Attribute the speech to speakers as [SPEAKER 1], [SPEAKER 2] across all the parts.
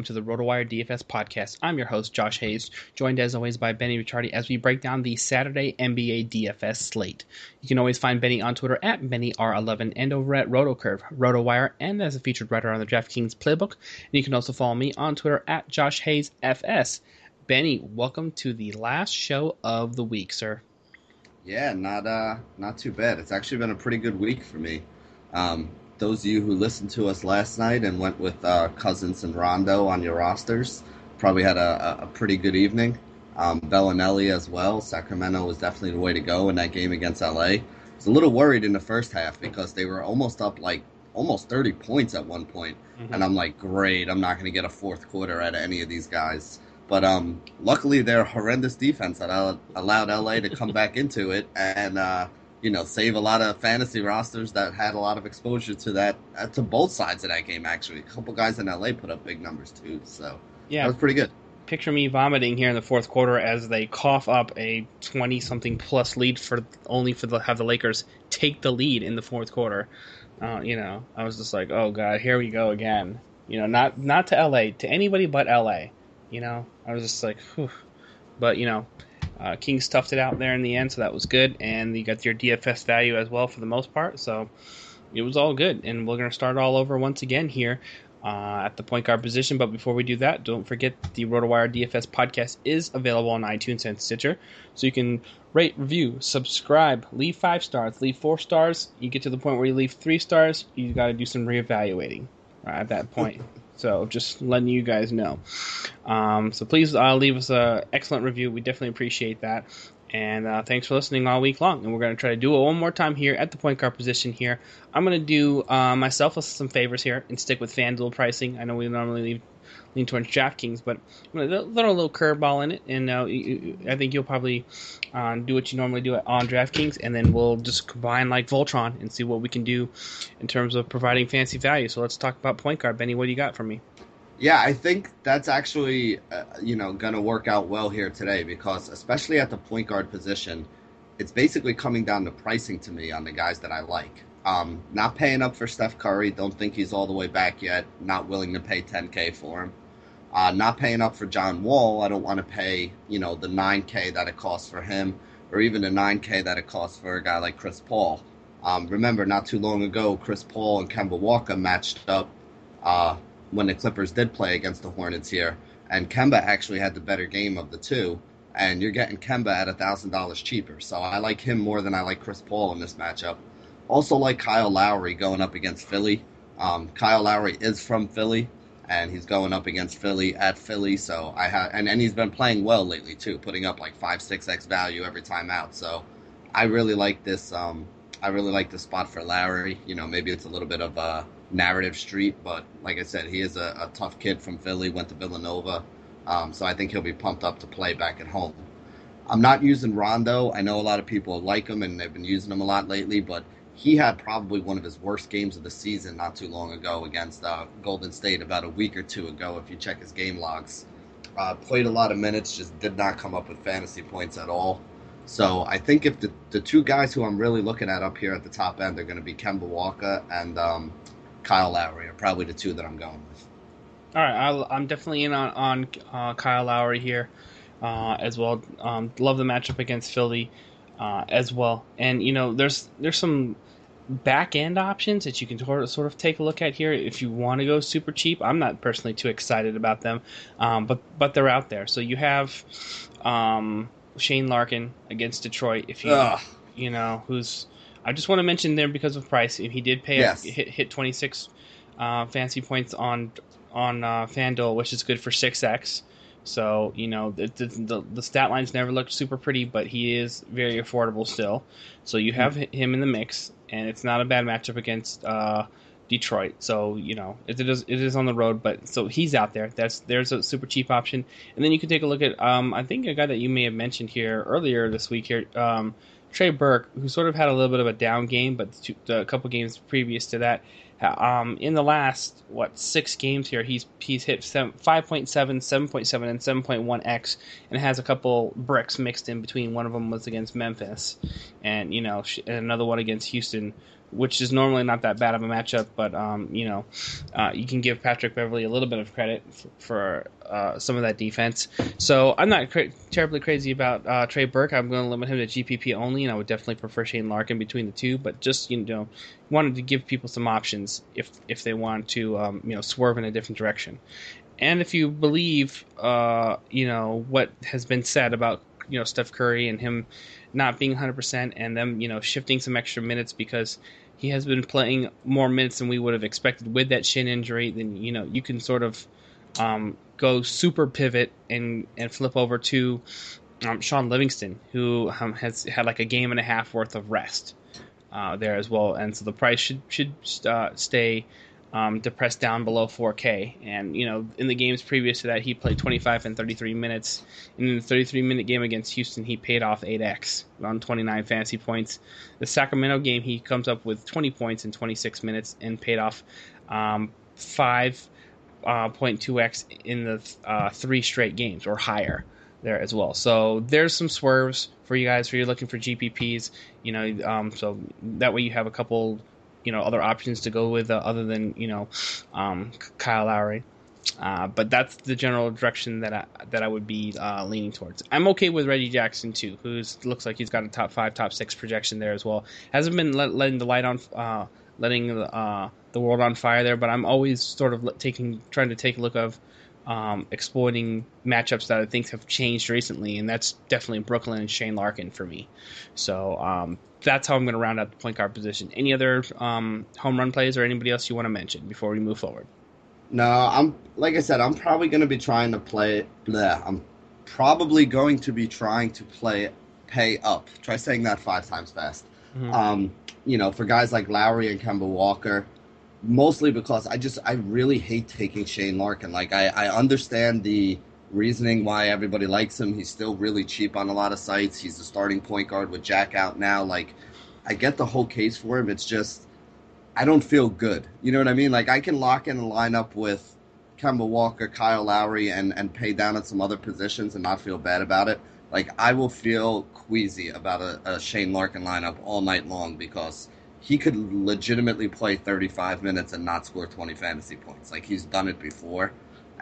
[SPEAKER 1] Welcome to the RotoWire DFS podcast. I'm your host, Josh Hayes, joined as always by Benny Ricciardi as we break down the Saturday NBA DFS slate. You can always find Benny on Twitter at BennyR11 and over at RotoCurve, RotoWire, and as a featured writer on the DraftKings playbook. And you can also follow me on Twitter at Josh Hayes FS. Benny, welcome to the last show of the week, sir.
[SPEAKER 2] Yeah, not uh, not too bad. It's actually been a pretty good week for me. Um, those of you who listened to us last night and went with uh, Cousins and Rondo on your rosters probably had a, a pretty good evening. Um, Belinelli as well. Sacramento was definitely the way to go in that game against LA. I was a little worried in the first half because they were almost up like almost 30 points at one point. Mm-hmm. and I'm like, great, I'm not going to get a fourth quarter out of any of these guys. But um, luckily, their horrendous defense that allowed LA to come back into it and uh, you know, save a lot of fantasy rosters that had a lot of exposure to that, uh, to both sides of that game, actually. A couple guys in LA put up big numbers, too. So, yeah, that was pretty good.
[SPEAKER 1] Picture me vomiting here in the fourth quarter as they cough up a 20 something plus lead for only for the have the Lakers take the lead in the fourth quarter. Uh, you know, I was just like, oh god, here we go again. You know, not not to LA, to anybody but LA. You know, I was just like, whew. but you know, uh, King stuffed it out there in the end, so that was good. And you got your DFS value as well for the most part. So it was all good. And we're going to start all over once again here uh, at the point guard position. But before we do that, don't forget the RotoWire DFS podcast is available on iTunes and Stitcher. So you can rate, review, subscribe, leave five stars, leave four stars. You get to the point where you leave three stars, you got to do some reevaluating right, at that point. So just letting you guys know. Um, so please uh, leave us an excellent review. We definitely appreciate that. And uh, thanks for listening all week long. And we're going to try to do it one more time here at the point guard position here. I'm going to do uh, myself some favors here and stick with FanDuel pricing. I know we normally leave lean towards DraftKings, but gonna throw a little curveball in it, and uh, I think you'll probably uh, do what you normally do on DraftKings, and then we'll just combine like Voltron and see what we can do in terms of providing fancy value. So let's talk about point guard, Benny. What do you got for me?
[SPEAKER 2] Yeah, I think that's actually uh, you know going to work out well here today because especially at the point guard position, it's basically coming down to pricing to me on the guys that I like. Um, not paying up for Steph Curry. Don't think he's all the way back yet. Not willing to pay 10k for him. Uh, not paying up for John Wall. I don't want to pay you know the 9k that it costs for him, or even the 9k that it costs for a guy like Chris Paul. Um, remember, not too long ago, Chris Paul and Kemba Walker matched up uh, when the Clippers did play against the Hornets here, and Kemba actually had the better game of the two. And you're getting Kemba at a thousand dollars cheaper, so I like him more than I like Chris Paul in this matchup. Also, like Kyle Lowry going up against Philly. Um, Kyle Lowry is from Philly, and he's going up against Philly at Philly. So I have, and, and he's been playing well lately too, putting up like five, six x value every time out. So I really like this. Um, I really like the spot for Lowry. You know, maybe it's a little bit of a narrative street, but like I said, he is a, a tough kid from Philly. Went to Villanova, um, so I think he'll be pumped up to play back at home. I'm not using Rondo. I know a lot of people like him and they've been using him a lot lately, but he had probably one of his worst games of the season not too long ago against uh, Golden State about a week or two ago. If you check his game logs, uh, played a lot of minutes, just did not come up with fantasy points at all. So I think if the, the two guys who I'm really looking at up here at the top end are going to be Kemba Walker and um, Kyle Lowry are probably the two that I'm going with.
[SPEAKER 1] All right, i am definitely in on, on uh, Kyle Lowry here uh, as well. Um, love the matchup against Philly uh, as well, and you know there's there's some back end options that you can sort of take a look at here if you want to go super cheap. I'm not personally too excited about them, um, but but they're out there. So you have um, Shane Larkin against Detroit. If you Ugh. you know who's I just want to mention there because of price. He did pay yes. a, hit hit 26 uh, fancy points on on uh, FanDuel, which is good for six x. So you know the, the, the stat lines never looked super pretty, but he is very affordable still. So you have mm-hmm. him in the mix, and it's not a bad matchup against uh, Detroit. So you know it, it is it is on the road, but so he's out there. That's there's a super cheap option, and then you can take a look at um, I think a guy that you may have mentioned here earlier this week here. Um, Trey Burke, who sort of had a little bit of a down game, but two, the couple games previous to that um, in the last what six games here, he's he's hit 5.7, 7.7, and 7.1 x, and has a couple bricks mixed in between. One of them was against Memphis, and you know and another one against Houston, which is normally not that bad of a matchup, but um, you know, uh, you can give Patrick Beverley a little bit of credit for, for uh, some of that defense. So I'm not cra- terribly crazy about uh, Trey Burke. I'm going to limit him to GPP only, and I would definitely prefer Shane Larkin between the two. But just you know, wanted to give people some options if if they want to um, you know swerve in a different direction. And if you believe, uh, you know, what has been said about you know Steph Curry and him not being 100% and them, you know, shifting some extra minutes because he has been playing more minutes than we would have expected with that shin injury, then you know you can sort of um, go super pivot and and flip over to um, Shaun Livingston, who um, has had like a game and a half worth of rest uh, there as well, and so the price should should uh, stay um, depressed down below 4K. And you know, in the games previous to that, he played 25 and 33 minutes. And in the 33 minute game against Houston, he paid off 8x on 29 fantasy points. The Sacramento game, he comes up with 20 points in 26 minutes and paid off um, 5.2x uh, in the uh, three straight games or higher there as well. So there's some swerves for you guys if you're looking for GPPs. You know, um, so that way you have a couple you know other options to go with uh, other than you know um, Kyle Lowry. Uh, but that's the general direction that I that I would be uh, leaning towards. I'm okay with Reggie Jackson too, who looks like he's got a top five, top six projection there as well. Hasn't been let, letting the light on, uh, letting the uh, the world on fire there, but I'm always sort of taking trying to take a look of um, exploiting matchups that I think have changed recently, and that's definitely Brooklyn and Shane Larkin for me. So um, that's how I'm going to round out the point guard position. Any other um, home run plays or anybody else you want to mention before we move forward?
[SPEAKER 2] No, I'm like I said, I'm probably going to be trying to play. Bleh, I'm probably going to be trying to play pay up. Try saying that five times fast. Mm-hmm. Um, you know, for guys like Lowry and Kemba Walker, mostly because I just I really hate taking Shane Larkin. Like I, I understand the reasoning why everybody likes him. He's still really cheap on a lot of sites. He's the starting point guard with Jack out now. Like, I get the whole case for him. It's just, I don't feel good. You know what I mean? Like, I can lock in a lineup with Kemba Walker, Kyle Lowry, and, and pay down at some other positions and not feel bad about it. Like, I will feel queasy about a, a Shane Larkin lineup all night long because he could legitimately play 35 minutes and not score 20 fantasy points. Like, he's done it before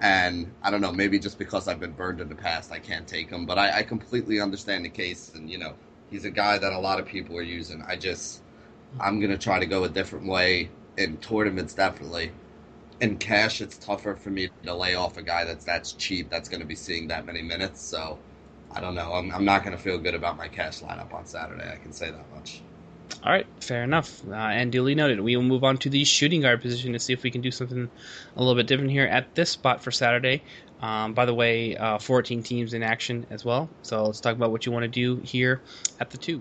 [SPEAKER 2] and I don't know, maybe just because I've been burned in the past, I can't take him. But I, I completely understand the case, and you know, he's a guy that a lot of people are using. I just, I'm gonna try to go a different way in tournaments, definitely. In cash, it's tougher for me to lay off a guy that's that's cheap, that's gonna be seeing that many minutes. So, I don't know. I'm, I'm not gonna feel good about my cash lineup on Saturday. I can say that much.
[SPEAKER 1] All right, fair enough. Uh, and duly noted. We will move on to the shooting guard position to see if we can do something a little bit different here at this spot for Saturday. Um, by the way, uh, 14 teams in action as well. So let's talk about what you want to do here at the two.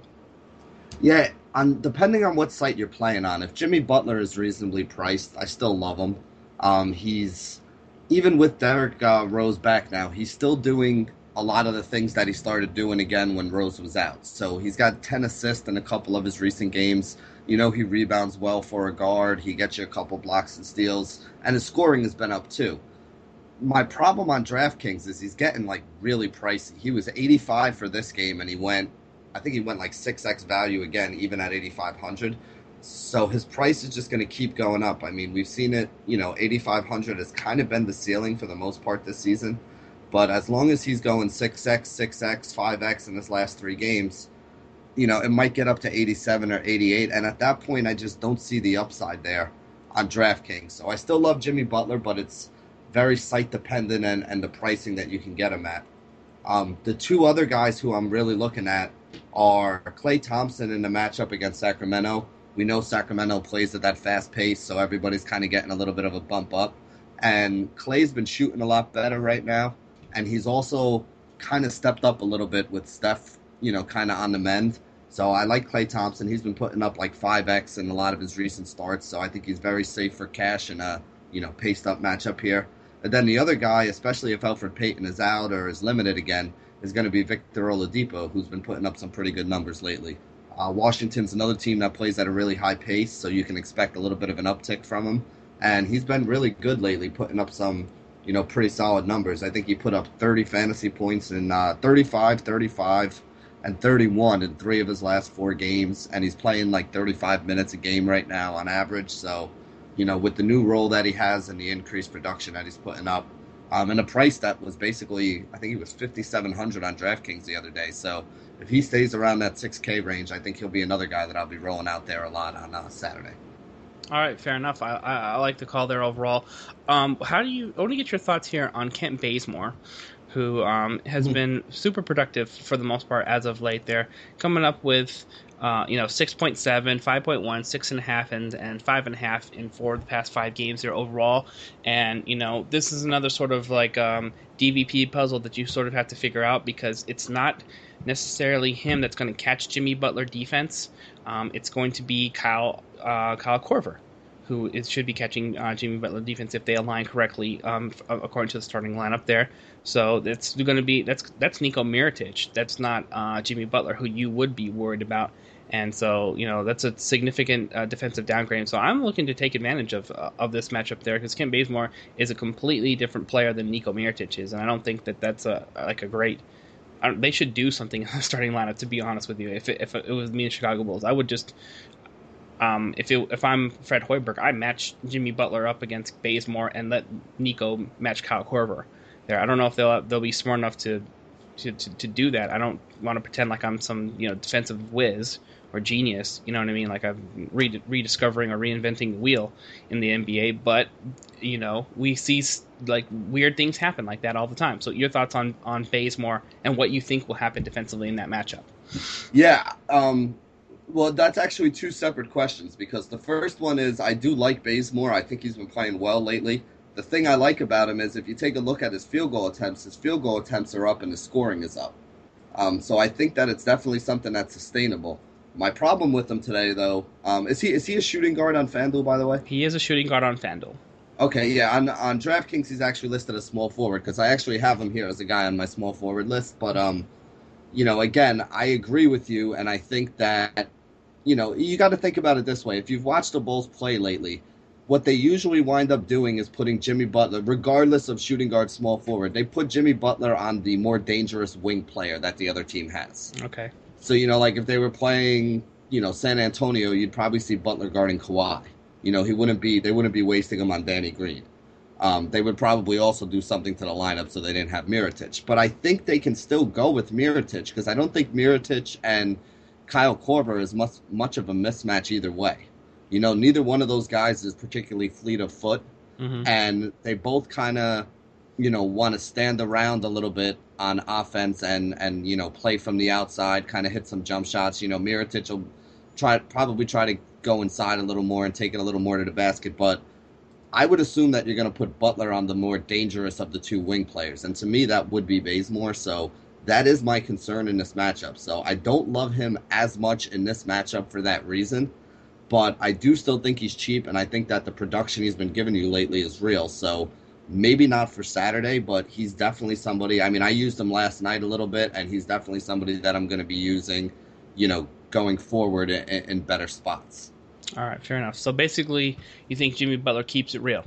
[SPEAKER 2] Yeah, on depending on what site you're playing on. If Jimmy Butler is reasonably priced, I still love him. Um, he's even with Derrick uh, Rose back now, he's still doing a lot of the things that he started doing again when Rose was out. So he's got 10 assists in a couple of his recent games. You know, he rebounds well for a guard. He gets you a couple blocks and steals, and his scoring has been up too. My problem on DraftKings is he's getting like really pricey. He was 85 for this game, and he went, I think he went like 6x value again, even at 8,500. So his price is just going to keep going up. I mean, we've seen it, you know, 8,500 has kind of been the ceiling for the most part this season. But as long as he's going 6x, 6x, 5x in his last three games, you know, it might get up to 87 or 88. And at that point, I just don't see the upside there on DraftKings. So I still love Jimmy Butler, but it's very site dependent and, and the pricing that you can get him at. Um, the two other guys who I'm really looking at are Klay Thompson in the matchup against Sacramento. We know Sacramento plays at that fast pace, so everybody's kind of getting a little bit of a bump up. And Klay's been shooting a lot better right now and he's also kind of stepped up a little bit with Steph, you know, kind of on the mend. So I like Klay Thompson. He's been putting up like 5x in a lot of his recent starts, so I think he's very safe for cash in a, you know, paced up matchup here. And then the other guy, especially if Elfrid Payton is out or is limited again, is going to be Victor Oladipo, who's been putting up some pretty good numbers lately. Uh, Washington's another team that plays at a really high pace, so you can expect a little bit of an uptick from him. And he's been really good lately, putting up some you know, pretty solid numbers. I think he put up 30 fantasy points in uh, 35, 35, and 31 in three of his last four games, and he's playing like 35 minutes a game right now on average. So, you know, with the new role that he has and the increased production that he's putting up, um, and a price that was basically, I think he was 5,700 on DraftKings the other day. So, if he stays around that 6K range, I think he'll be another guy that I'll be rolling out there a lot on uh, Saturday.
[SPEAKER 1] All right, fair enough. I, I, I, like the call there overall. Um, how do you? I want to get your thoughts here on Kent Bazemore, who um, has mm-hmm. been super productive for the most part as of late. There, coming up with uh, you know 6.7, 5.1, 6.5, and and five and a half in four of the past five games there overall. And you know this is another sort of like um, DVP puzzle that you sort of have to figure out because it's not necessarily him that's going to catch Jimmy Butler defense. Um, it's going to be Kyle uh, Kyle Korver, who is, should be catching uh, Jimmy Butler defense if they align correctly um, according to the starting lineup there. So it's going to be that's that's Nico Mirotic. That's not uh, Jimmy Butler, who you would be worried about. And so, you know, that's a significant uh, defensive downgrade. So I'm looking to take advantage of uh, of this matchup there because Kent Bazemore is a completely different player than Nico Mirotic is, and I don't think that that's a like a great. they should do something in the starting lineup. To be honest with you, if it, if it was me in Chicago Bulls, I would just um, if it, if I'm Fred Hoiberg, I match Jimmy Butler up against Bazemore and let Nico match Kyle Korver. There, I don't know if they'll they'll be smart enough to to, to, to do that. I don't want to pretend like I'm some you know defensive whiz or genius. You know what I mean? Like I'm re- rediscovering or reinventing the wheel in the NBA. But you know, we see like weird things happen like that all the time. So your thoughts on on Bazemore and what you think will happen defensively in that matchup?
[SPEAKER 2] Yeah. Um, well, that's actually two separate questions because the first one is I do like Bazemore. I think he's been playing well lately. The thing I like about him is if you take a look at his field goal attempts, his field goal attempts are up and his scoring is up. Um, so I think that it's definitely something that's sustainable. My problem with him today, though, um, is he is he a shooting guard on FanDuel? By the way,
[SPEAKER 1] he is a shooting guard on FanDuel.
[SPEAKER 2] Okay, yeah. On on DraftKings, he's actually listed as small forward because I actually have him here as a guy on my small forward list. But um, you know, again, I agree with you, and I think that you know, you got to think about it this way. If you've watched the Bulls play lately, what they usually wind up doing is putting Jimmy Butler, regardless of shooting guard, small forward, they put Jimmy Butler on the more dangerous wing player that the other team has.
[SPEAKER 1] Okay.
[SPEAKER 2] So, you know, like if they were playing, you know, San Antonio, you'd probably see Butler guarding Kawhi. You know, he wouldn't be, they wouldn't be wasting him on Danny Green. Um, they would probably also do something to the lineup so they didn't have Mirotic. But I think they can still go with Mirotic because I don't think Mirotic and Kyle Korver is much much of a mismatch either way. You know, neither one of those guys is particularly fleet of foot, mm-hmm. and they both kind of, you know, want to stand around a little bit on offense and and you know play from the outside, kind of hit some jump shots. You know, Mirotic will try probably try to go inside a little more and take it a little more to the basket, but I would assume that you're going to put Butler on the more dangerous of the two wing players, and to me that would be Bazemore. So that is my concern in this matchup. So I don't love him as much in this matchup for that reason, but I do still think he's cheap, and I think that the production he's been giving you lately is real. So maybe not for Saturday, but he's definitely somebody. I mean, I used him last night a little bit, and he's definitely somebody that I'm going to be using, you know, going forward in, in better spots.
[SPEAKER 1] All right, fair enough. So basically, you think Jimmy Butler keeps it real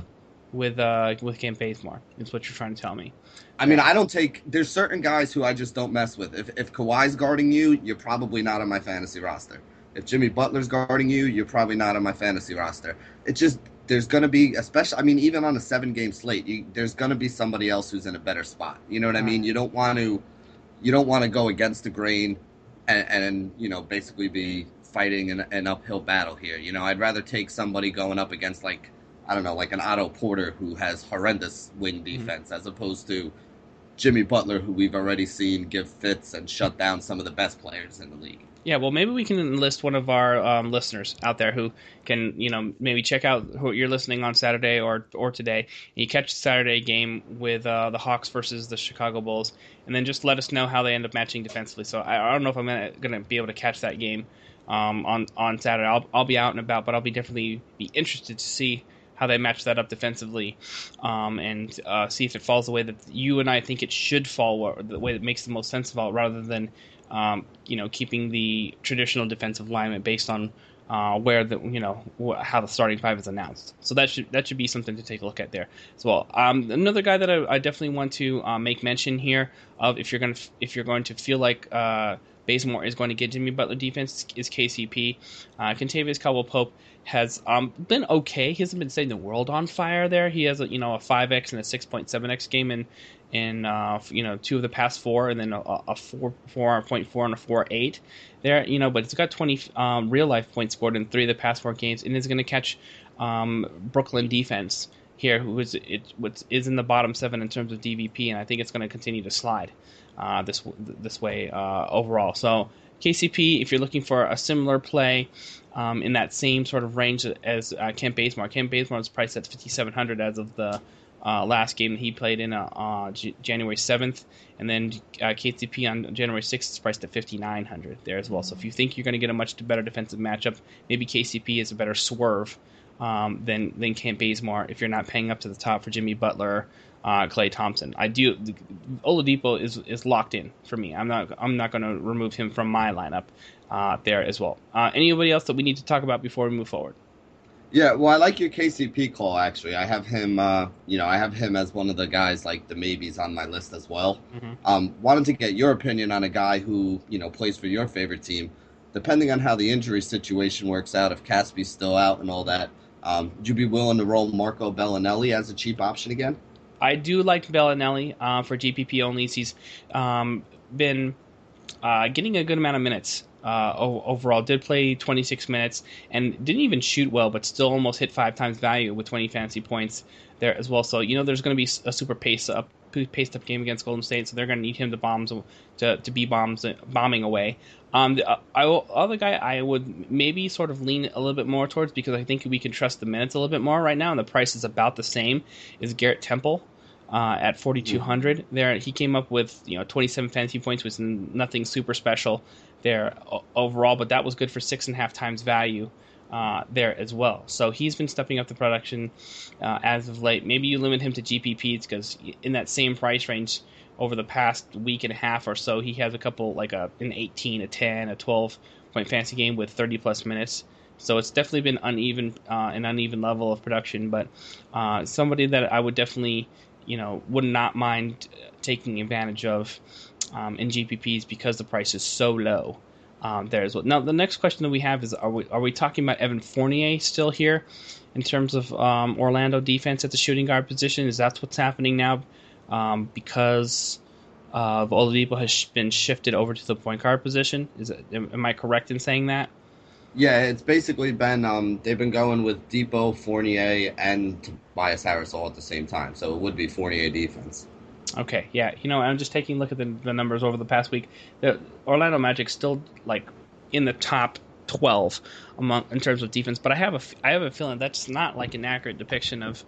[SPEAKER 1] with uh with Kent Bazemore? Is what you're trying to tell me?
[SPEAKER 2] I mean, I don't take. There's certain guys who I just don't mess with. If if Kawhi's guarding you, you're probably not on my fantasy roster. If Jimmy Butler's guarding you, you're probably not on my fantasy roster. It just there's going to be, especially, I mean, even on a seven game slate, you, there's going to be somebody else who's in a better spot. You know what I mean? You don't want to, you don't want to go against the grain, and, and you know basically be fighting an, an uphill battle here. You know, I'd rather take somebody going up against like I don't know, like an Otto Porter who has horrendous wing mm-hmm. defense, mm-hmm. as opposed to Jimmy Butler, who we've already seen give fits and shut down some of the best players in the league.
[SPEAKER 1] Yeah, well, maybe we can enlist one of our um, listeners out there who can, you know, maybe check out who you're listening on Saturday or or today. you catch the Saturday game with uh, the Hawks versus the Chicago Bulls, and then just let us know how they end up matching defensively. So I, I don't know if I'm going to be able to catch that game um, on on Saturday. I'll I'll be out and about, but I'll be definitely be interested to see how they match that up defensively, um, and uh, see if it falls the way that you and I think it should fall, the way that makes the most sense of all, rather than um, you know keeping the traditional defensive alignment based on uh, where the you know wh- how the starting five is announced. So that should that should be something to take a look at there as well. Um, another guy that I, I definitely want to uh, make mention here of if you're going to if you're going to feel like uh, Bazemore is going to get Jimmy Butler defense is KCP. Uh, Kentavious Caldwell Pope has um, been okay. He hasn't been setting the world on fire there. He has a, you know a 5x and a 6.7x game in in uh, you know two of the past four, and then a, a four four point four and a four eight there. You know, but it's got 20 um, real life points scored in three of the past four games, and is going to catch um, Brooklyn defense here, who is it is in the bottom seven in terms of DVP, and I think it's going to continue to slide uh, this this way uh, overall. So KCP, if you're looking for a similar play um, in that same sort of range as uh, Kent Bazemore, Kent is priced at 5,700 as of the uh, last game that he played in uh, uh J- January 7th, and then uh, KCP on January 6th is priced at 5,900 there as well. So if you think you're going to get a much better defensive matchup, maybe KCP is a better swerve um, than than Kent Bazemore if you're not paying up to the top for Jimmy Butler uh, Klay Thompson. I do. Oladipo is is locked in for me. I'm not I'm not going to remove him from my lineup uh, there as well. Uh, anybody else that we need to talk about before we move forward?
[SPEAKER 2] Yeah, well, I like your KCP call. Actually, I have him. Uh, you know, I have him as one of the guys like the maybes on my list as well. Mm-hmm. Um, wanted to get your opinion on a guy who you know plays for your favorite team. Depending on how the injury situation works out, if Casspi's still out and all that, um, would you be willing to roll Marco Belinelli as a cheap option again?
[SPEAKER 1] I do like Belinelli uh, for GPP only. He's um, been uh, getting a good amount of minutes uh, overall. Did play 26 minutes and didn't even shoot well, but still almost hit five times value with 20 fantasy points there as well. So you know there's going to be a super pace up paced up game against Golden State, so they're going to need him to bombs to to be bombs bombing away. Um, the uh, I will, other guy I would maybe sort of lean a little bit more towards because I think we can trust the minutes a little bit more right now, and the price is about the same. Is Garrett Temple? Uh, at 4200 there he came up with you know 27 fantasy points was nothing super special there overall but that was good for six and a half times value uh, there as well. So he's been stepping up the production uh, as of late. Maybe you limit him to GPPs because in that same price range over the past week and a half or so, he has a couple like a an 18, a 10, a 12 point fantasy game with 30 plus minutes. So it's definitely been uneven, uh, an uneven level of production, but uh, somebody that I would definitely, you know, would not mind taking advantage of um, in GPPs because the price is so low um, there as well. Now, the next question that we have is: Are we are we talking about Evan Fournier still here in terms of um, Orlando defense at the shooting guard position? Is that what's happening now? Um, because of Oladipo has been shifted over to the point guard position. Is it, am I correct in saying that?
[SPEAKER 2] Yeah, it's basically been um, they've been going with Dipo, Fournier, and Tobias Harris all at the same time. So it would be Fournier defense.
[SPEAKER 1] Okay, yeah. You know, I'm just taking a look at the, the numbers over the past week. The Orlando Magic still like in the top 12 among in terms of defense, but I have a I have a feeling that's not like an accurate depiction of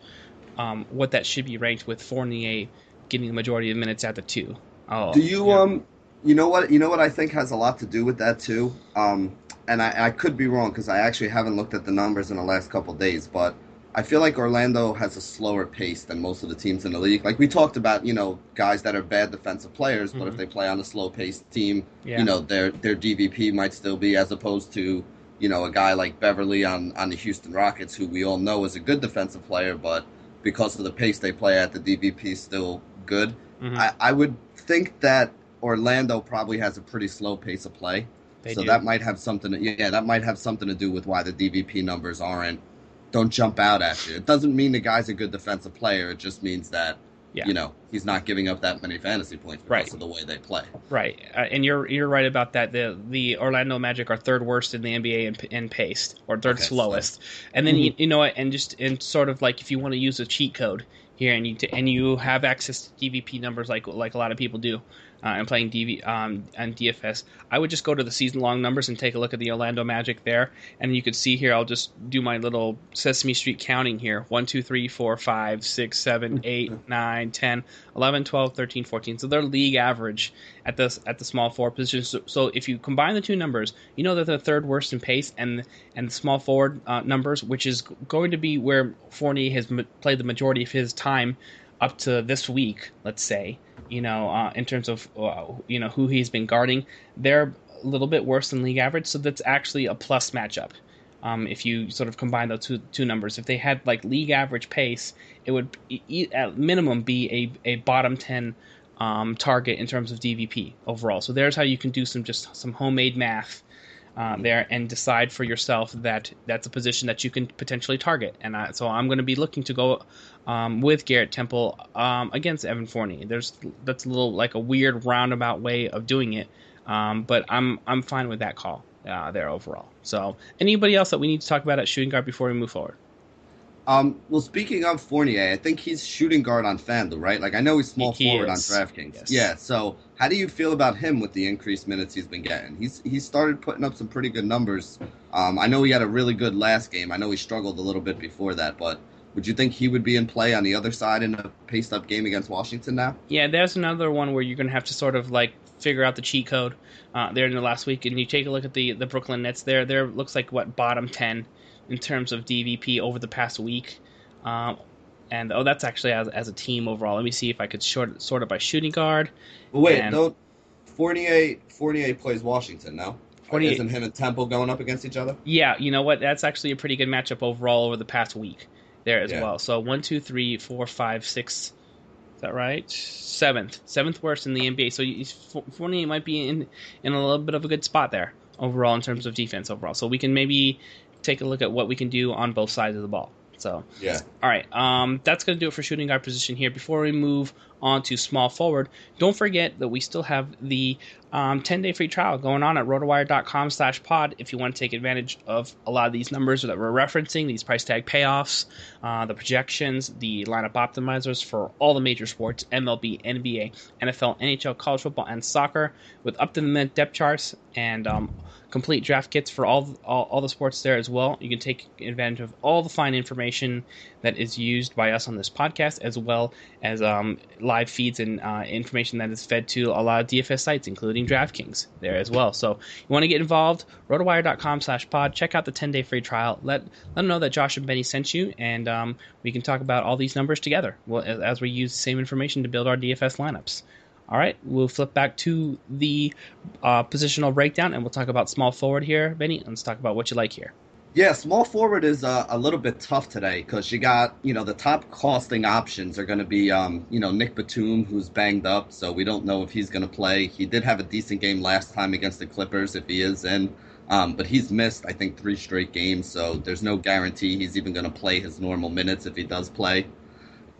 [SPEAKER 1] um, what that should be ranked with Fournier getting the majority of minutes at the two.
[SPEAKER 2] Oh, do you yeah. um, you know what you know what I think has a lot to do with that too. Um, and I, I could be wrong because I actually haven't looked at the numbers in the last couple days, but I feel like Orlando has a slower pace than most of the teams in the league. Like we talked about, you know, guys that are bad defensive players, mm-hmm. but if mm-hmm. they play on a slow paced team, yeah. you know, their their DVP might still be as opposed to, you know, a guy like Beverley on on the Houston Rockets, who we all know is a good defensive player, but because of the pace they play at, the DVP is still good. Mm-hmm. I, I would think that Orlando probably has a pretty slow pace of play. They so do. that might have something. To, yeah, that might have something to do with why the DVP numbers aren't don't jump out at you. It doesn't mean the guy's a good defensive player. It just means that yeah. you know he's not giving up that many fantasy points because right. of the way they play.
[SPEAKER 1] Right, uh, and you're you're right about that. The the Orlando Magic are third worst in the NBA in, in pace, or third okay, slowest. So. And then mm-hmm. you, you know what? And just and sort of like if you want to use a cheat code here, and you t- and you have access to DVP numbers like like a lot of people do, uh, and playing DV um, and DFS, I would just go to the season long numbers and take a look at the Orlando Magic there, and you can see here. I'll just do my little Sesame Street counting here: 1, 2, 3, 4, 5, 6, 7, 8, 9, 10, 11, 12, 13, 14. So they're league average at the at the small forward position. So, so if you combine the two numbers, you know that they're third worst in pace, and and the small forward uh, numbers, which is going to be where Fournier has m- played the majority of his time up to this week, let's say you know, uh, in terms of uh, you know who he's been guarding, they're a little bit worse than league average. So that's actually a plus matchup. Um, if you sort of combine those two two numbers, if they had like league average pace, it would at minimum be a, a bottom ten um, target in terms of DVP overall. So there's how you can do some just some homemade math uh, there and decide for yourself that that's a position that you can potentially target. And I, so I'm going to be looking to go um, with Garrett Temple um, against Evan Fournier. There's that's a little like a weird roundabout way of doing it, um, but I'm I'm fine with that call uh, there overall. So anybody else that we need to talk about at shooting guard before we move forward?
[SPEAKER 2] Um, well, speaking of Fournier, I think he's shooting guard on FanDuel, right? Like I know he's small he forward is. on DraftKings. Yes. Yeah. So how do you feel about him with the increased minutes he's been getting? He's he started putting up some pretty good numbers. Um, I know he had a really good last game. I know he struggled a little bit before that, but would you think he would be in play on the other side in a paced up game against Washington now?
[SPEAKER 1] Yeah, there's another one where you're going to have to sort of like figure out the cheat code uh, there in the last week, and you take a look at the the Brooklyn Nets. There, there looks like what bottom ten in terms of DVP over the past week. Um, and oh, that's actually as, as a team overall. Let me see if I could short, sort it by shooting guard.
[SPEAKER 2] wait, and, don't Fournier Fournier plays Washington now. Fournier isn't him and Temple going up against each other?
[SPEAKER 1] Yeah, you know what? That's actually a pretty good matchup overall over the past week there as yeah. well. So one, two, three, four, five, six. Is that right? Seventh, seventh worst in the NBA. So Fournier might be in in a little bit of a good spot there overall in terms of defense overall. So we can maybe take a look at what we can do on both sides of the ball. So
[SPEAKER 2] yeah.
[SPEAKER 1] All right. Um, that's gonna do it for shooting guard position here. Before we move on to small forward, don't forget that we still have the um, 10 day free trial going on at rotowire.com slash pod if you want to take advantage of a lot of these numbers that we're referencing, these price tag payoffs, uh, the projections, the lineup optimizers for all the major sports MLB, NBA, NFL, NHL, college football, and soccer with up to the minute depth charts and um, complete draft kits for all, all, all the sports there as well. You can take advantage of all the fine information that is used by us on this podcast, as well as um, live feeds and uh, information that is fed to a lot of DFS sites, including DraftKings there as well. So you want to get involved? Rotowire.com slash pod. Check out the 10 day free trial. Let, let them know that Josh and Benny sent you, and um, we can talk about all these numbers together well, as, as we use the same information to build our DFS lineups. All right, we'll flip back to the uh, positional breakdown and we'll talk about small forward here. Benny, let's talk about what you like here.
[SPEAKER 2] Yeah, small forward is uh, a little bit tough today because you got, you know, the top costing options are going to be, um, you know, Nick Batum, who's banged up, so we don't know if he's going to play. He did have a decent game last time against the Clippers if he is in, um, but he's missed, I think, three straight games, so there's no guarantee he's even going to play his normal minutes if he does play.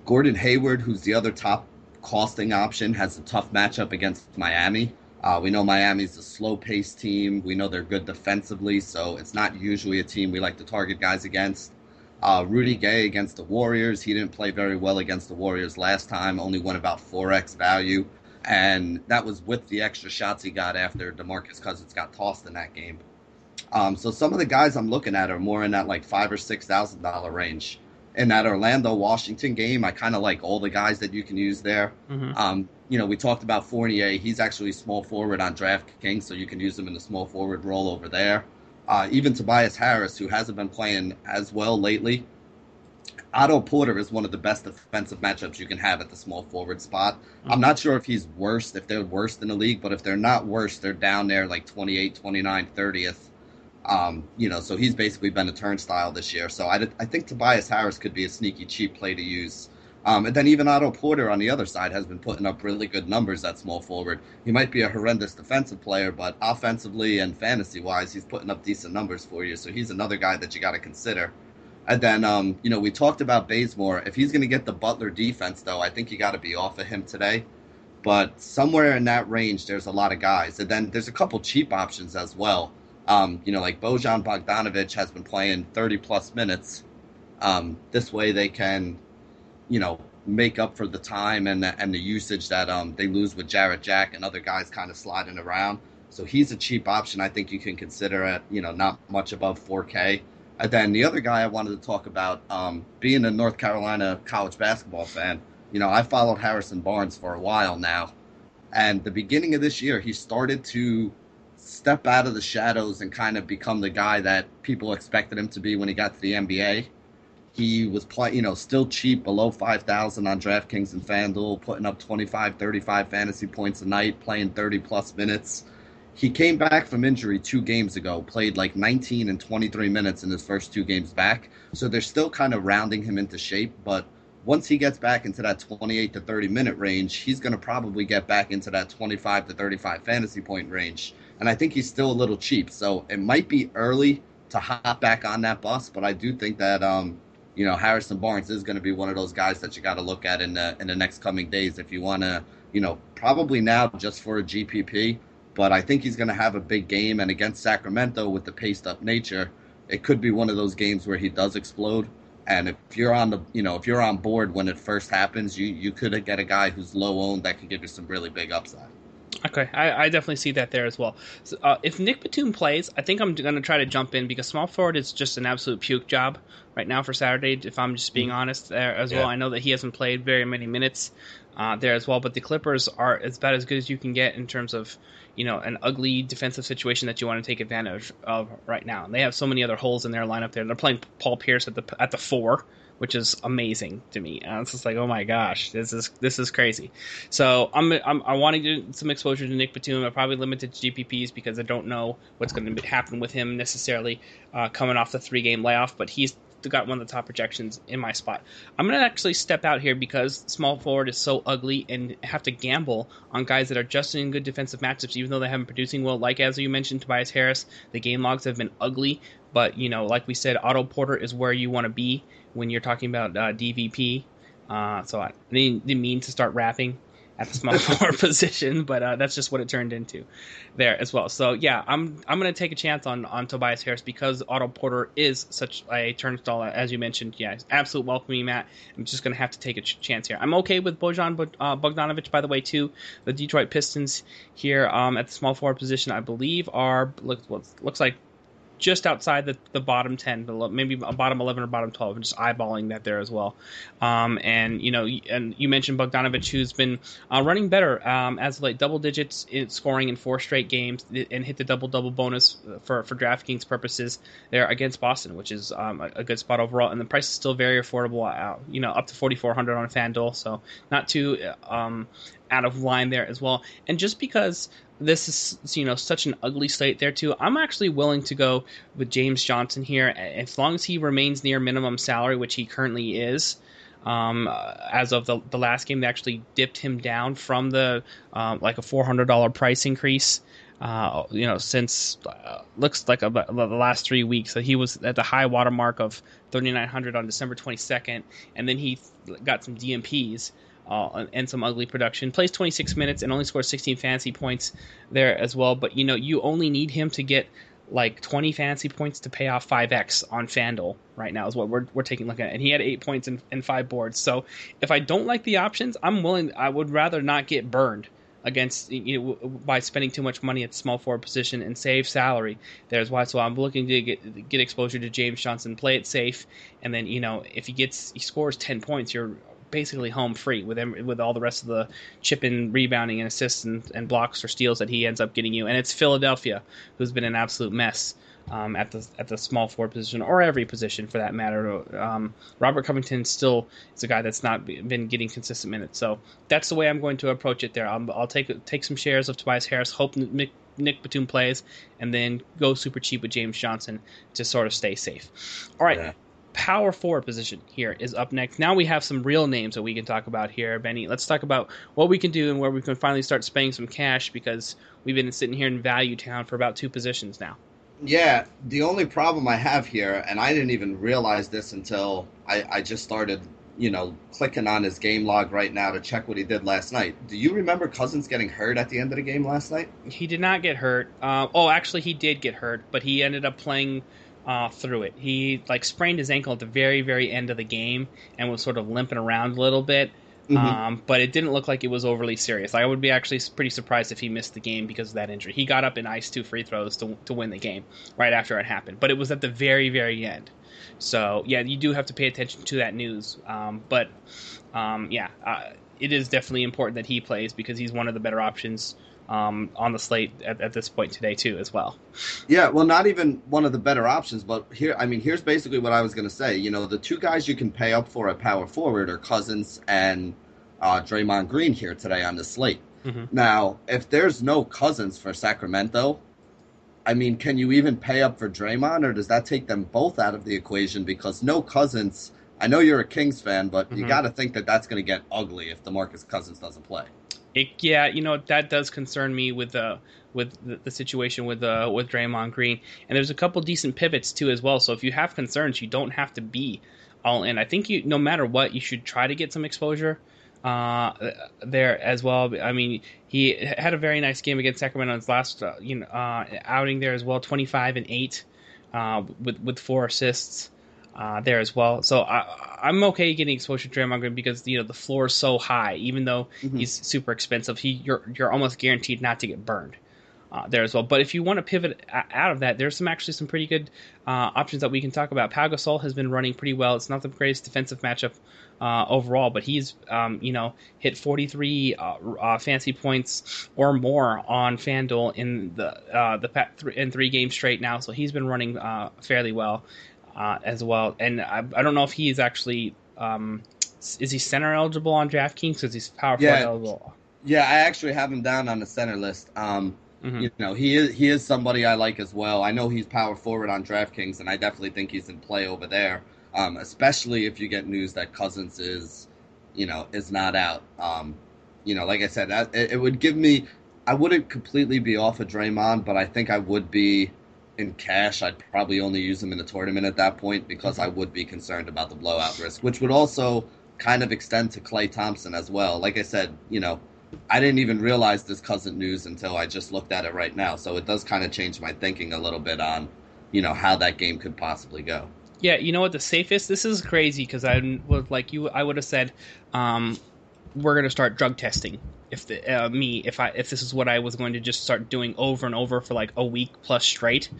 [SPEAKER 2] Gordon Hayward, who's the other top costing option has a tough matchup against Miami. Uh, we know Miami's a slow paced team. We know they're good defensively, so it's not usually a team we like to target guys against. Uh, Rudy Gay against the Warriors. He didn't play very well against the Warriors last time, only won about 4x value. And that was with the extra shots he got after Demarcus Cousins got tossed in that game. Um, so some of the guys I'm looking at are more in that like five or six thousand dollar range in that Orlando Washington game, I kind of like all the guys that you can use there. Mm-hmm. Um, you know, we talked about Fournier. He's actually small forward on DraftKings, so you can use him in the small forward role over there. Uh, even Tobias Harris, who hasn't been playing as well lately. Otto Porter is one of the best defensive matchups you can have at the small forward spot. Mm-hmm. I'm not sure if he's worst, if they're worst in the league, but if they're not worst, they're down there like 28, 29, 30th um, you know, so he's basically been a turnstile this year. So I, I think Tobias Harris could be a sneaky cheap play to use. Um, and then even Otto Porter on the other side has been putting up really good numbers at small forward. He might be a horrendous defensive player, but offensively and fantasy wise, he's putting up decent numbers for you. So he's another guy that you got to consider. And then, um, you know, we talked about Bazemore. If he's going to get the Butler defense, though, I think you got to be off of him today. But somewhere in that range, there's a lot of guys. And then there's a couple cheap options as well. Um, you know, like Bojan Bogdanovic has been playing 30 plus minutes. Um, this way they can, you know, make up for the time and the, and the usage that um, they lose with Jarrett Jack and other guys kind of sliding around. So he's a cheap option. I think you can consider at you know not much above 4K. And then the other guy I wanted to talk about, um, being a North Carolina college basketball fan, you know I followed Harrison Barnes for a while now, and the beginning of this year he started to step out of the shadows and kind of become the guy that people expected him to be when he got to the NBA. He was play, you know, still cheap, below 5,000 on DraftKings and FanDuel, putting up 25, 35 fantasy points a night, playing 30 plus minutes. He came back from injury two games ago, played like 19 and 23 minutes in his first two games back. So they're still kind of rounding him into shape, but once he gets back into that 28 to 30 minute range, he's going to probably get back into that 25 to 35 fantasy point range and I think he's still a little cheap. So it might be early to hop back on that bus, but I do think that um, you know Harrison Barnes is going to be one of those guys that you got to look at in the in the next coming days if you want to, you know, probably now just for a GPP. But I think he's going to have a big game, and against Sacramento with the paced up nature, it could be one of those games where he does explode. And if you're on the, you know, if you're on board when it first happens, you you could get a guy who's low owned that can give you some really big upside.
[SPEAKER 1] Okay, I, I, definitely see that there as well. So, uh, if Nick Batum plays, I think I'm going to try to jump in because small forward is just an absolute puke job right now for Saturday. If I'm just being mm-hmm. honest there as yeah. well, I know that he hasn't played very many minutes uh, there as well. But the Clippers are about as good as you can get in terms of you know an ugly defensive situation that you want to take advantage of right now. And they have so many other holes in their lineup there. They're playing Paul Pierce at the at the four which is amazing to me. And it's just like, oh my gosh, this is this is crazy. So I'm, I'm I want to get some exposure to Nick Batum. I probably limited to GPPs because I don't know what's going to happen with him necessarily uh, coming off the three game layoff. But he's got one of the top projections in my spot. I'm going to actually step out here because small forward is so ugly and have to gamble on guys that are just in good defensive matchups, even though they haven't producing well. Like as you mentioned, Tobias Harris, the game logs have been ugly, but you know, like we said, Otto Porter is where you want to be when you're talking about uh, DVP. Uh, so I didn't, didn't, mean to start rapping at the small forward position, but uh, that's just what it turned into there as well. So yeah, I'm I'm gonna take a chance on on Tobias Harris because Otto Porter is such a turnstile as you mentioned. Yeah, it's absolute welcoming mat. I'm just gonna have to take a ch- chance here. I'm okay with Bojan uh, Bogdanovic by the way too. The Detroit Pistons here um, at the small forward position, I believe, are looks looks like just outside the, the bottom 10, maybe bottom 11 or bottom 12. I'm just eyeballing that there as well. Um, and, you know, and you mentioned Bogdanovic, who's been uh, running better um, as late, double digits in scoring in four straight games and hit the double double bonus for, for DraftKings purposes there against Boston, which is um, a, a, good spot overall. And the price is still very affordable, uh, you know, up to 4,400 on FanDuel. So not too um, out of line there as well. And just because this is you know such an ugly slate there too. I'm actually willing to go with James Johnson here as long as he remains near minimum salary, which he currently is. Um, as of the, the last game, they actually dipped him down from the um, like a four hundred dollar price increase. Uh, you know, since uh, looks like the last three weeks, that he was at the high water mark of thirty nine hundred on December twenty second, and then he got some DNPs uh, and some ugly production. Plays 26 minutes and only scores 16 fantasy points there as well. But you know, you only need him to get like 20 fantasy points to pay off 5x on FanDuel right now is what we're, we're taking a look at. And he had eight points and, and five boards. So if I don't like the options, I'm willing, I would rather not get burned against you know by spending too much money at small forward position and save salary. There's why. So I'm looking to get get exposure to James Johnson, play it safe, and then you know if he gets he scores ten points, you're basically home free with him, with all the rest of the chip chipping, rebounding, and assists and, and blocks or steals that he ends up getting you. And it's Philadelphia, who's been an absolute mess. Um, at the at the small forward position or every position for that matter. Um, Robert Covington still is a guy that's not been getting consistent minutes, so that's the way I'm going to approach it. There, I'll, I'll take take some shares of Tobias Harris, hope Nick, Nick Batum plays, and then go super cheap with James Johnson to sort of stay safe. All right, yeah power forward position here is up next. Now we have some real names that we can talk about here, Benny. Let's talk about what we can do and where we can finally start spending some cash because we've been sitting here in value town for about two positions now.
[SPEAKER 2] Yeah, the only problem I have here, and I didn't even realize this until I, I just started, you know, clicking on his game log right now to check what he did last night. Do you remember Cousins getting hurt at the end of the game last night?
[SPEAKER 1] He did not get hurt. Uh, oh, actually, he did get hurt, but he ended up playing uh, through it. He like sprained his ankle at the very very end of the game and was sort of limping around a little bit. Mm-hmm. Um, but it didn't look like it was overly serious. I would be actually pretty surprised if he missed the game because of that injury. He got up and iced two free throws to, to win the game right after it happened, but it was at the very, very end. So, yeah, you do have to pay attention to that news. Um, but, um, yeah, uh, it is definitely important that he plays because he's one of the better options um, on the slate at, at, this point today too, as well.
[SPEAKER 2] Yeah, well, not even one of the better options, but here, I mean, here's basically what I was going to say. You know, the two guys you can pay up for at power forward are Cousins and uh, Draymond Green here today on the slate. Mm-hmm. Now, if there's no Cousins for Sacramento, I mean, can you even pay up for Draymond, or does that take them both out of the equation? Because no Cousins. I know you're a Kings fan, but mm-hmm. you got to think that that's going to get ugly if DeMarcus Cousins doesn't play.
[SPEAKER 1] It, yeah, you know that does concern me with the with the, the, situation with uh, with Draymond Green, and there's a couple decent pivots too as well. So if you have concerns, you don't have to be all in. I think you, no matter what, you should try to get some exposure uh, there as well. I mean, he had a very nice game against Sacramento in his last uh, you know uh, outing there as well, 25 and eight uh, with with four assists uh, there as well. So I, am okay getting exposure to Draymond Green because you know the floor is so high. Even though mm-hmm. he's super expensive, he you're you're almost guaranteed not to get burned. Uh, there as well. But if you want to pivot out of that, there's some actually some pretty good uh, options that we can talk about. Pau Gasol has been running pretty well. It's not the greatest defensive matchup uh, overall, but he's um, you know hit 43 uh, uh, fancy points or more on FanDuel in the uh, the th- in three games straight now. So he's been running fairly well uh, as well. And I, I, don't know if he's actually um, is he center eligible on DraftKings because he's power
[SPEAKER 2] yeah.
[SPEAKER 1] eligible.
[SPEAKER 2] Yeah, I actually have him down on the center list. Um, mm-hmm. You know, he is he is somebody I like as well. I know he's power forward on DraftKings, and I definitely think he's in play over there. Um, especially if you get news that Cousins is, you know, is not out. Um, you know, like I said, that, it, it would give me. I wouldn't completely be off of Draymond, but I think I would be in cash, I'd probably only use them in a tournament at that point because I would be concerned about the blowout risk, which would also kind of extend to Klay Thompson as well. Like I said, you know, I didn't even realize this cousin news until I just looked at it right now. So it does kind of change my thinking a little bit on, you know, how that game could possibly go.
[SPEAKER 1] Yeah, you know what? The safest. This is crazy because I would like you. I would have said, um, we're going to start drug testing if the uh, me if I if this is what I was going to just start doing over and over for like a week plus straight.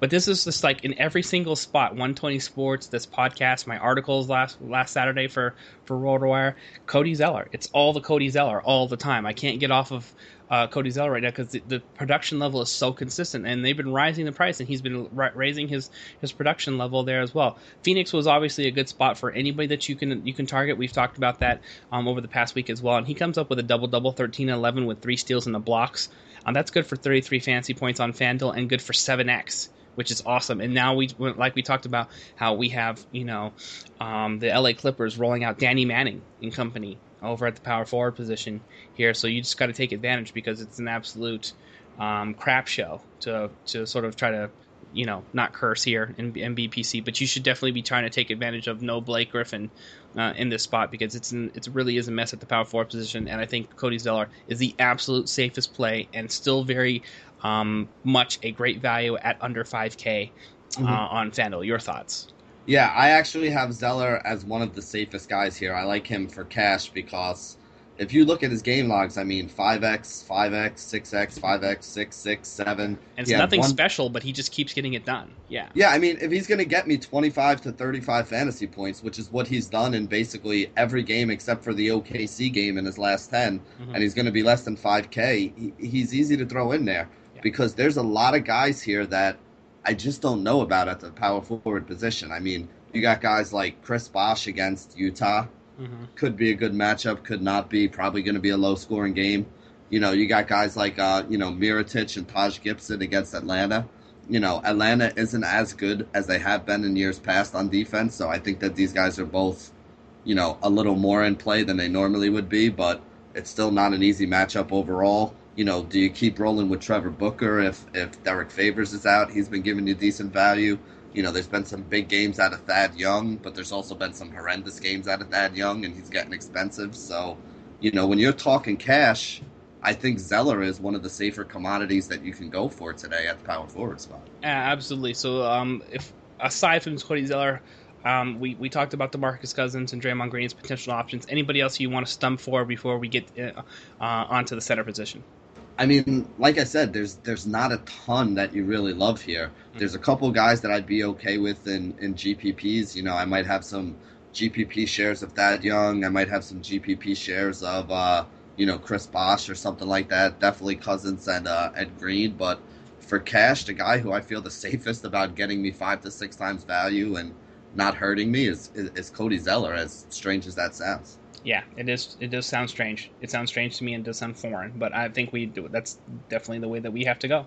[SPEAKER 1] But this is just like in every single spot. 120 Sports, this podcast, my articles last last Saturday for for RotoWire, Cody Zeller. It's all the Cody Zeller all the time. I can't get off of uh, Cody Zeller right now because the, the, production level is so consistent, and they've been rising the price, and he's been raising his his production level there as well. Phoenix was obviously a good spot for anybody that you can you can target. We've talked about that um, over the past week as well, and he comes up with a double double, 13 and 11 with three steals and the blocks. Um, that's good for 33 fancy points on FanDuel and good for 7x which is awesome. And now we, like we talked about, how we have you know um, the LA Clippers rolling out Danny Manning and company over at the power forward position here. So you just got to take advantage because it's an absolute um, crap show to to sort of try to you know not curse here in, in BPC, but you should definitely be trying to take advantage of no Blake Griffin uh, in this spot because it's in, it really is a mess at the power forward position, and I think Cody Zeller is the absolute safest play and still very um, much a great value at under 5K uh, mm-hmm. on FanDuel. Your thoughts?
[SPEAKER 2] Yeah, I actually have Zeller as one of the safest guys here. I like him for cash because if you look at his game logs, I mean, 5x, 5x, 6x, 5x, 6, 6, 7.
[SPEAKER 1] And it's nothing one... special, but he just keeps getting it done. Yeah.
[SPEAKER 2] Yeah, I mean, if he's going to get me 25 to 35 fantasy points, which is what he's done in basically every game except for the OKC game in his last 10, mm-hmm. and he's going to be less than 5K, he, he's easy to throw in there yeah. because there's a lot of guys here that I just don't know about at the power forward position. I mean, you got guys like Chris Bosh against Utah Mm-hmm. Could be a good matchup, could not be. Probably going to be a low scoring game. You know, you got guys like uh, you know Mirotic and Taj Gibson against Atlanta. You know, Atlanta isn't as good as they have been in years past on defense, so I think that these guys are both, you know, a little more in play than they normally would be, but it's still not an easy matchup overall. You know, do you keep rolling with Trevor Booker if if Derrick Favors is out? He's been giving you decent value. You know, there's been some big games out of Thad Young, but there's also been some horrendous games out of Thad Young, and he's getting expensive. So, you know, when you're talking cash, I think Zeller is one of the safer commodities that you can go for today at the power forward spot.
[SPEAKER 1] Yeah, absolutely. So, um, if aside from Cody Zeller, um, we, we talked about DeMarcus Cousins and Draymond Green's potential options. Anybody else you want to stump for before we get uh, uh, onto the center position?
[SPEAKER 2] I mean, like I said, there's there's not a ton that you really love here. Mm-hmm. There's a couple guys that I'd be okay with in, in GPPs. You know, I might have some GPP shares of Thad Young. I might have some GPP shares of uh, you know Chris Bosh or something like that. Definitely Cousins and uh, Ed Green. But for cash, the guy who I feel the safest about getting me five to six times value and not hurting me is, is, is Cody Zeller. As strange as that sounds
[SPEAKER 1] yeah, it is. It does sound strange. It sounds strange to me and does sound foreign, but I think we do. That's definitely the way that we have to go.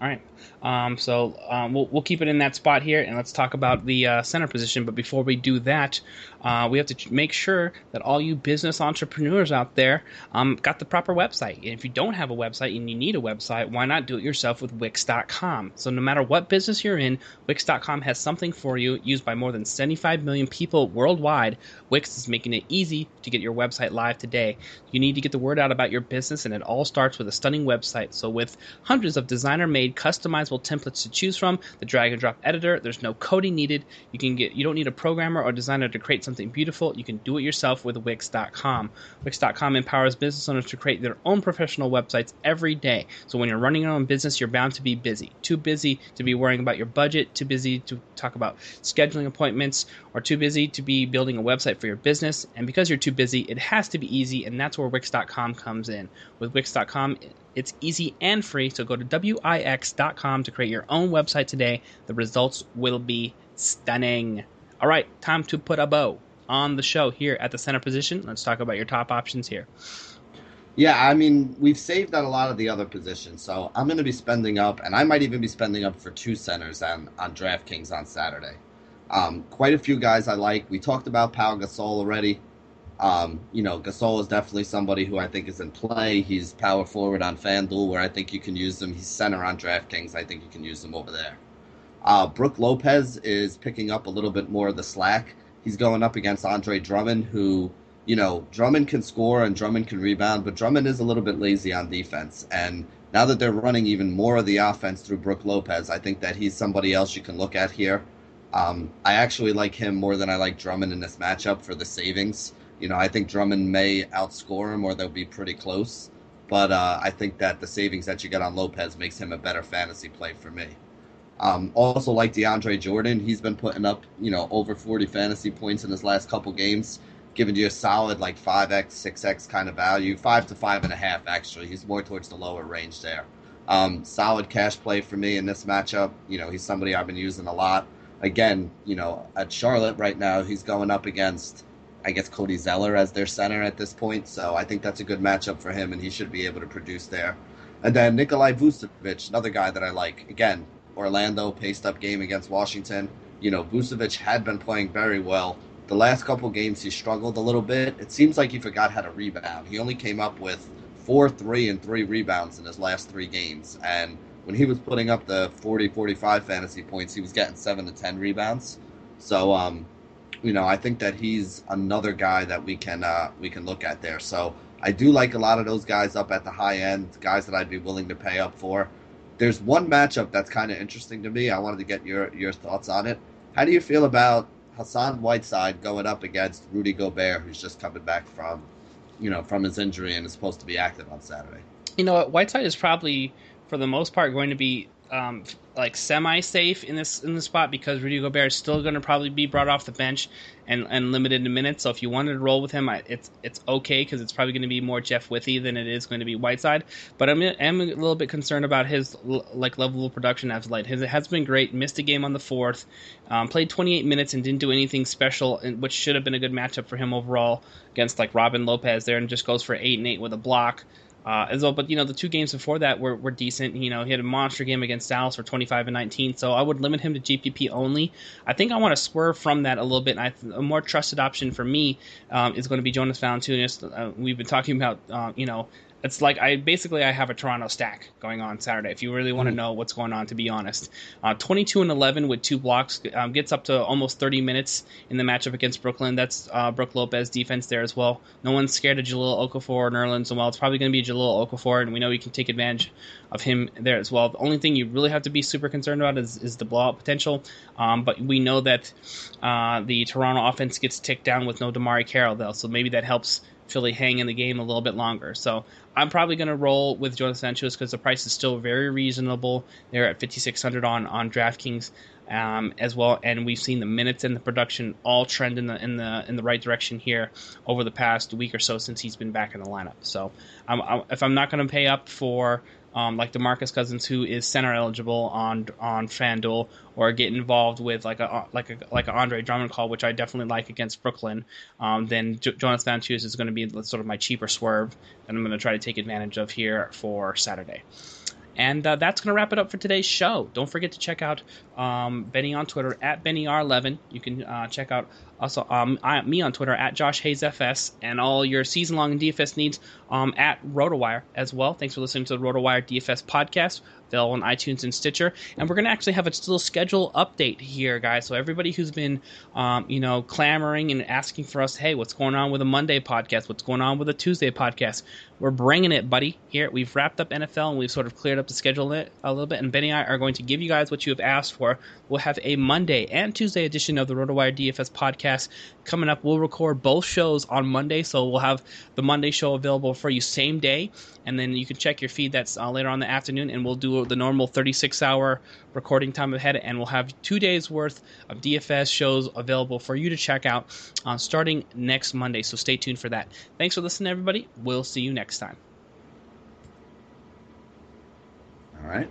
[SPEAKER 1] All right. Um, so um, we'll we'll keep it in that spot here, and let's talk about the uh, center position. But before we do that, uh, we have to make sure that all you business entrepreneurs out there um, got the proper website. And if you don't have a website and you need a website, why not do it yourself with Wix.com? So no matter what business you're in, Wix.com has something for you. Used by more than 75 million people worldwide, Wix is making it easy to get your website live today. You need to get the word out about your business, and it all starts with a stunning website. So with hundreds of designer-made, customizable templates to choose from, the drag and drop editor, there's no coding needed. You can get you don't need a programmer or designer to create something beautiful, you can do it yourself with Wix.com. Wix.com empowers business owners to create their own professional websites every day. So when you're running your own business, you're bound to be busy. Too busy to be worrying about your budget, too busy to talk about scheduling appointments, or too busy to be building a website for your business. And because you're too busy, it has to be easy, and that's where Wix.com comes in. With Wix.com, it's easy and free, so go to Wix.com to create your own website today. The results will be stunning. All right, time to put a bow on the show here at the center position. Let's talk about your top options here.
[SPEAKER 2] Yeah, I mean, we've saved out a lot of the other positions, so I'm going to be spending up, and I might even be spending up for two centers on, on DraftKings on Saturday. Um, quite a few guys I like. We talked about Pau Gasol already. Um, you know, Gasol is definitely somebody who I think is in play. He's power forward on FanDuel, where I think you can use him. He's center on DraftKings. I think you can use him over there. Uh, Brook Lopez is picking up a little bit more of the slack he's going up against Andre Drummond, who, you know, Drummond can score and Drummond can rebound, but Drummond is a little bit lazy on defense. And now that they're running even more of the offense through Brook Lopez, I think that he's somebody else you can look at here. Um, I actually like him more than I like Drummond in this matchup for the savings. You know, I think Drummond may outscore him or they'll be pretty close. But uh, I think that the savings that you get on Lopez makes him a better fantasy play for me. Um, also, like DeAndre Jordan, he's been putting up you know over 40 fantasy points in his last couple games, giving you a solid like 5x, 6x kind of value, five to five and a half actually. He's more towards the lower range there. Um, solid cash play for me in this matchup. You know, he's somebody I've been using a lot. Again, you know, at Charlotte right now, he's going up against, I guess, Cody Zeller as their center at this point. So I think that's a good matchup for him, and he should be able to produce there. And then Nikolai Vucevic, another guy that I like. Again, Orlando paced up game against Washington. You know, Vucevic had been playing very well. The last couple games he struggled a little bit. It seems like he forgot how to rebound. He only came up with four, three, and three rebounds in his last three games. And when he was putting up the 40, 45 fantasy points, he was getting seven to 10 rebounds. So, um, you know, I think that he's another guy that we can uh, we can look at there. So I do like a lot of those guys up at the high end, guys that I'd be willing to pay up for. There's one matchup that's kind of interesting to me. I wanted to get your your thoughts on it. How do you feel about Hassan Whiteside going up against Rudy Gobert, who's just coming back from, you know, from his injury and is supposed to be active on Saturday?
[SPEAKER 1] You know? Whiteside is probably, for the most part, going to be um, like semi safe in this in the spot because Rudy Gobert is still going to probably be brought off the bench and, and limited in minutes. So if you wanted to roll with him, I, it's it's okay because it's probably going to be more Jeff Withey than it is going to be Whiteside. But I'm am a little bit concerned about his like level of production as late. His it has been great. Missed a game on the fourth, um, played 28 minutes and didn't do anything special, which should have been a good matchup for him overall against like Robin Lopez there, and just goes for eight and eight with a block. Uh, as well, but you know the two games before that were, were decent. You know he had a monster game against Dallas for 25 and 19, so I would limit him to GPP only. I think I want to swerve from that a little bit. I, a more trusted option for me um, is going to be Jonas Valanciunas. Uh, we've been talking about uh, you know it's like I basically I have a Toronto stack going on Saturday. If you really want to mm. know what's going on, to be honest, uh, 22 and 11 with two blocks um, gets up to almost 30 minutes in the matchup against Brooklyn. That's uh, Brook Lopez defense there as well. No one's scared of Jahlil Okafor or Nerlens well. It's probably going to be Jahlil Okafor, and we know you can take advantage of him there as well. The only thing you really have to be super concerned about is, is the blowout potential. Um, but we know that uh, the Toronto offense gets ticked down with no DeMarre Carroll though, so maybe that helps Philly hang in the game a little bit longer. So I'm probably going to roll with Jonas Valanciunas because the price is still very reasonable. They're at 5600 on on DraftKings um, as well, and we've seen the minutes and the production all trend in the in the in the right direction here over the past week or so since he's been back in the lineup. So I'm, if I'm not going to pay up for um, like Demarcus Cousins, who is center eligible on on FanDuel, or get involved with like a like a like an Andre Drummond call, which I definitely like against Brooklyn, um, then J- Jonas Valanciunas is going to be sort of my cheaper swerve that I'm going to try to take advantage of here for Saturday. And uh, that's going to wrap it up for today's show. Don't forget to check out um, Benny on Twitter at BennyR11. You can uh, check out also um, I, me on Twitter at Josh Hayes FS and all your season long DFS needs um, at RotoWire as well. Thanks for listening to the RotoWire DFS podcast available on iTunes and Stitcher. And we're going to actually have a little schedule update here, guys. So everybody who's been, um, you know, clamoring and asking for us, hey, what's going on with a Monday podcast? What's going on with a Tuesday podcast? We're bringing it, buddy. Here we've wrapped up NFL and we've sort of cleared up the schedule a little bit. And Benny and I are going to give you guys what you have asked for. We'll have a Monday and Tuesday edition of the RotoWire DFS podcast coming up. We'll record both shows on Monday, so we'll have the Monday show available for you same day, and then you can check your feed that's uh, later on the afternoon, and we'll do the normal 36 hour recording time ahead, and we'll have two days worth of DFS shows available for you to check out uh, starting next Monday. So stay tuned for that. Thanks for listening, everybody. We'll see you next time.
[SPEAKER 2] All right.